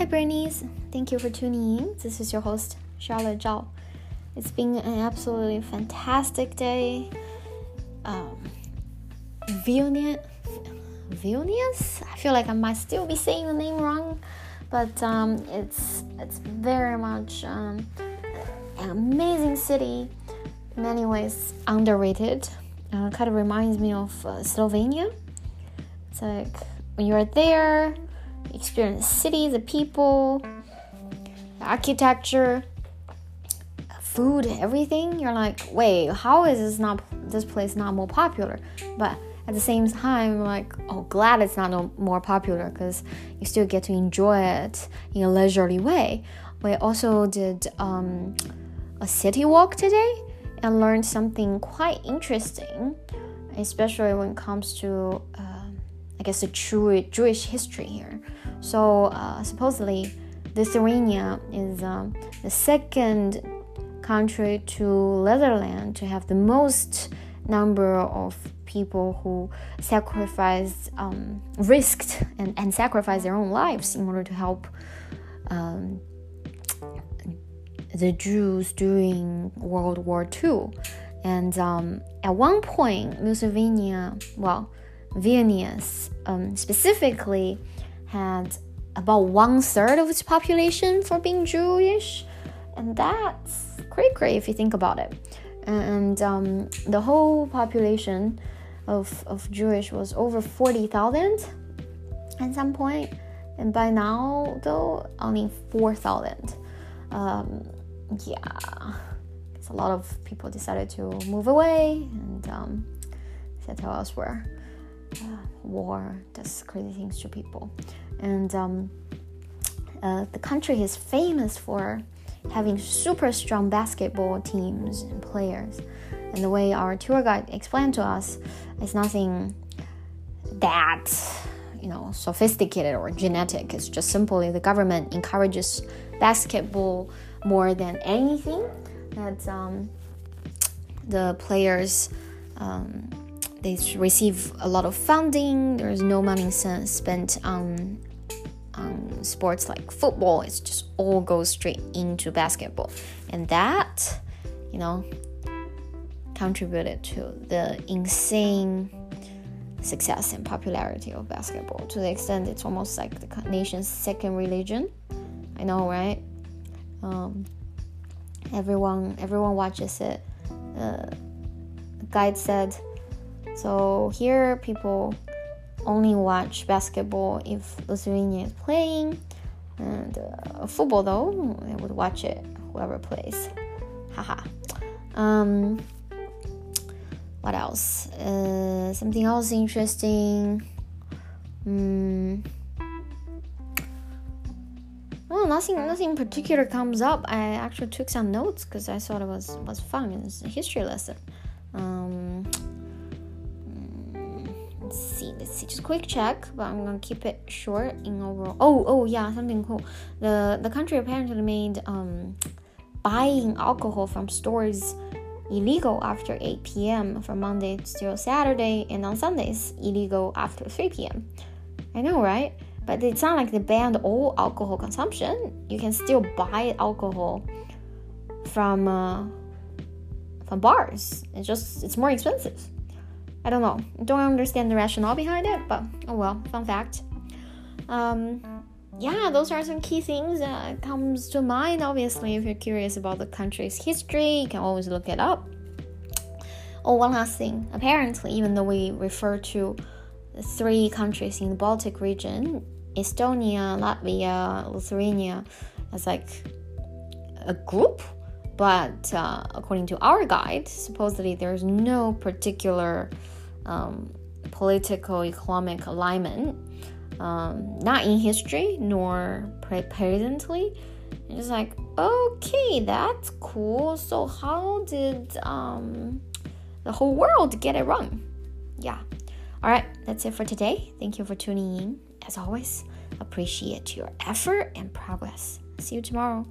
Hi, Bernice. Thank you for tuning in. This is your host, Charlotte Zhao. It's been an absolutely fantastic day. Um, Vilnius? I feel like I might still be saying the name wrong, but um, it's it's very much um, an amazing city. In many ways, underrated. Uh, kind of reminds me of uh, Slovenia. It's like when you're there, experience the city, the people, the architecture, food, everything. You're like, wait, how is this not this place not more popular? But at the same time, like, oh, glad it's not no more popular because you still get to enjoy it in a leisurely way. We also did um, a city walk today and learned something quite interesting, especially when it comes to, uh, I guess, the true Jewish history here. So, uh, supposedly, Lithuania is um, the second country to Netherlands to have the most number of people who sacrificed, um, risked, and, and sacrificed their own lives in order to help um, the Jews during World War II. And um, at one point, Lithuania, well, Vilnius um, specifically, had about one third of its population for being Jewish, and that's great if you think about it. And um, the whole population of, of Jewish was over 40,000 at some point, and by now, though, only 4,000. Um, yeah, a lot of people decided to move away and um, settle elsewhere. Uh, war does crazy things to people, and um, uh, the country is famous for having super strong basketball teams and players. And the way our tour guide explained to us, it's nothing that you know sophisticated or genetic. It's just simply the government encourages basketball more than anything. That um, the players um, they receive a lot of funding. There's no money spent on on sports like football. It's just all goes straight into basketball, and that you know contributed to the insane success and popularity of basketball to the extent it's almost like the nation's second religion. I know, right? Um, everyone everyone watches it. Uh, the guide said, so here people only watch basketball if Lithuania is playing, and uh, football though they would watch it whoever plays. Haha. um, what else? Uh, something else interesting. Mm. Well, nothing, nothing particular comes up. I actually took some notes because I thought it was was fun. It's a history lesson. Um, let's see, let's see. Just quick check, but I'm gonna keep it short in overall. Oh, oh yeah, something cool. The the country apparently made um, buying alcohol from stores illegal after 8 p.m. from Monday till Saturday, and on Sundays illegal after 3 p.m. I know, right? But it's not like they banned all alcohol consumption. You can still buy alcohol from uh, from bars. It's just it's more expensive. I don't know. Don't understand the rationale behind it, but oh well. Fun fact. Um, yeah, those are some key things that comes to mind. Obviously, if you're curious about the country's history, you can always look it up. Oh, one last thing. Apparently, even though we refer to three countries in the Baltic region Estonia, Latvia, Lithuania as like a group. But uh, according to our guide, supposedly there's no particular um, political economic alignment, um, not in history nor pre- presently. And it's like, okay, that's cool. So how did um, the whole world get it wrong? Yeah, all right, that's it for today. Thank you for tuning in. As always, appreciate your effort and progress. See you tomorrow.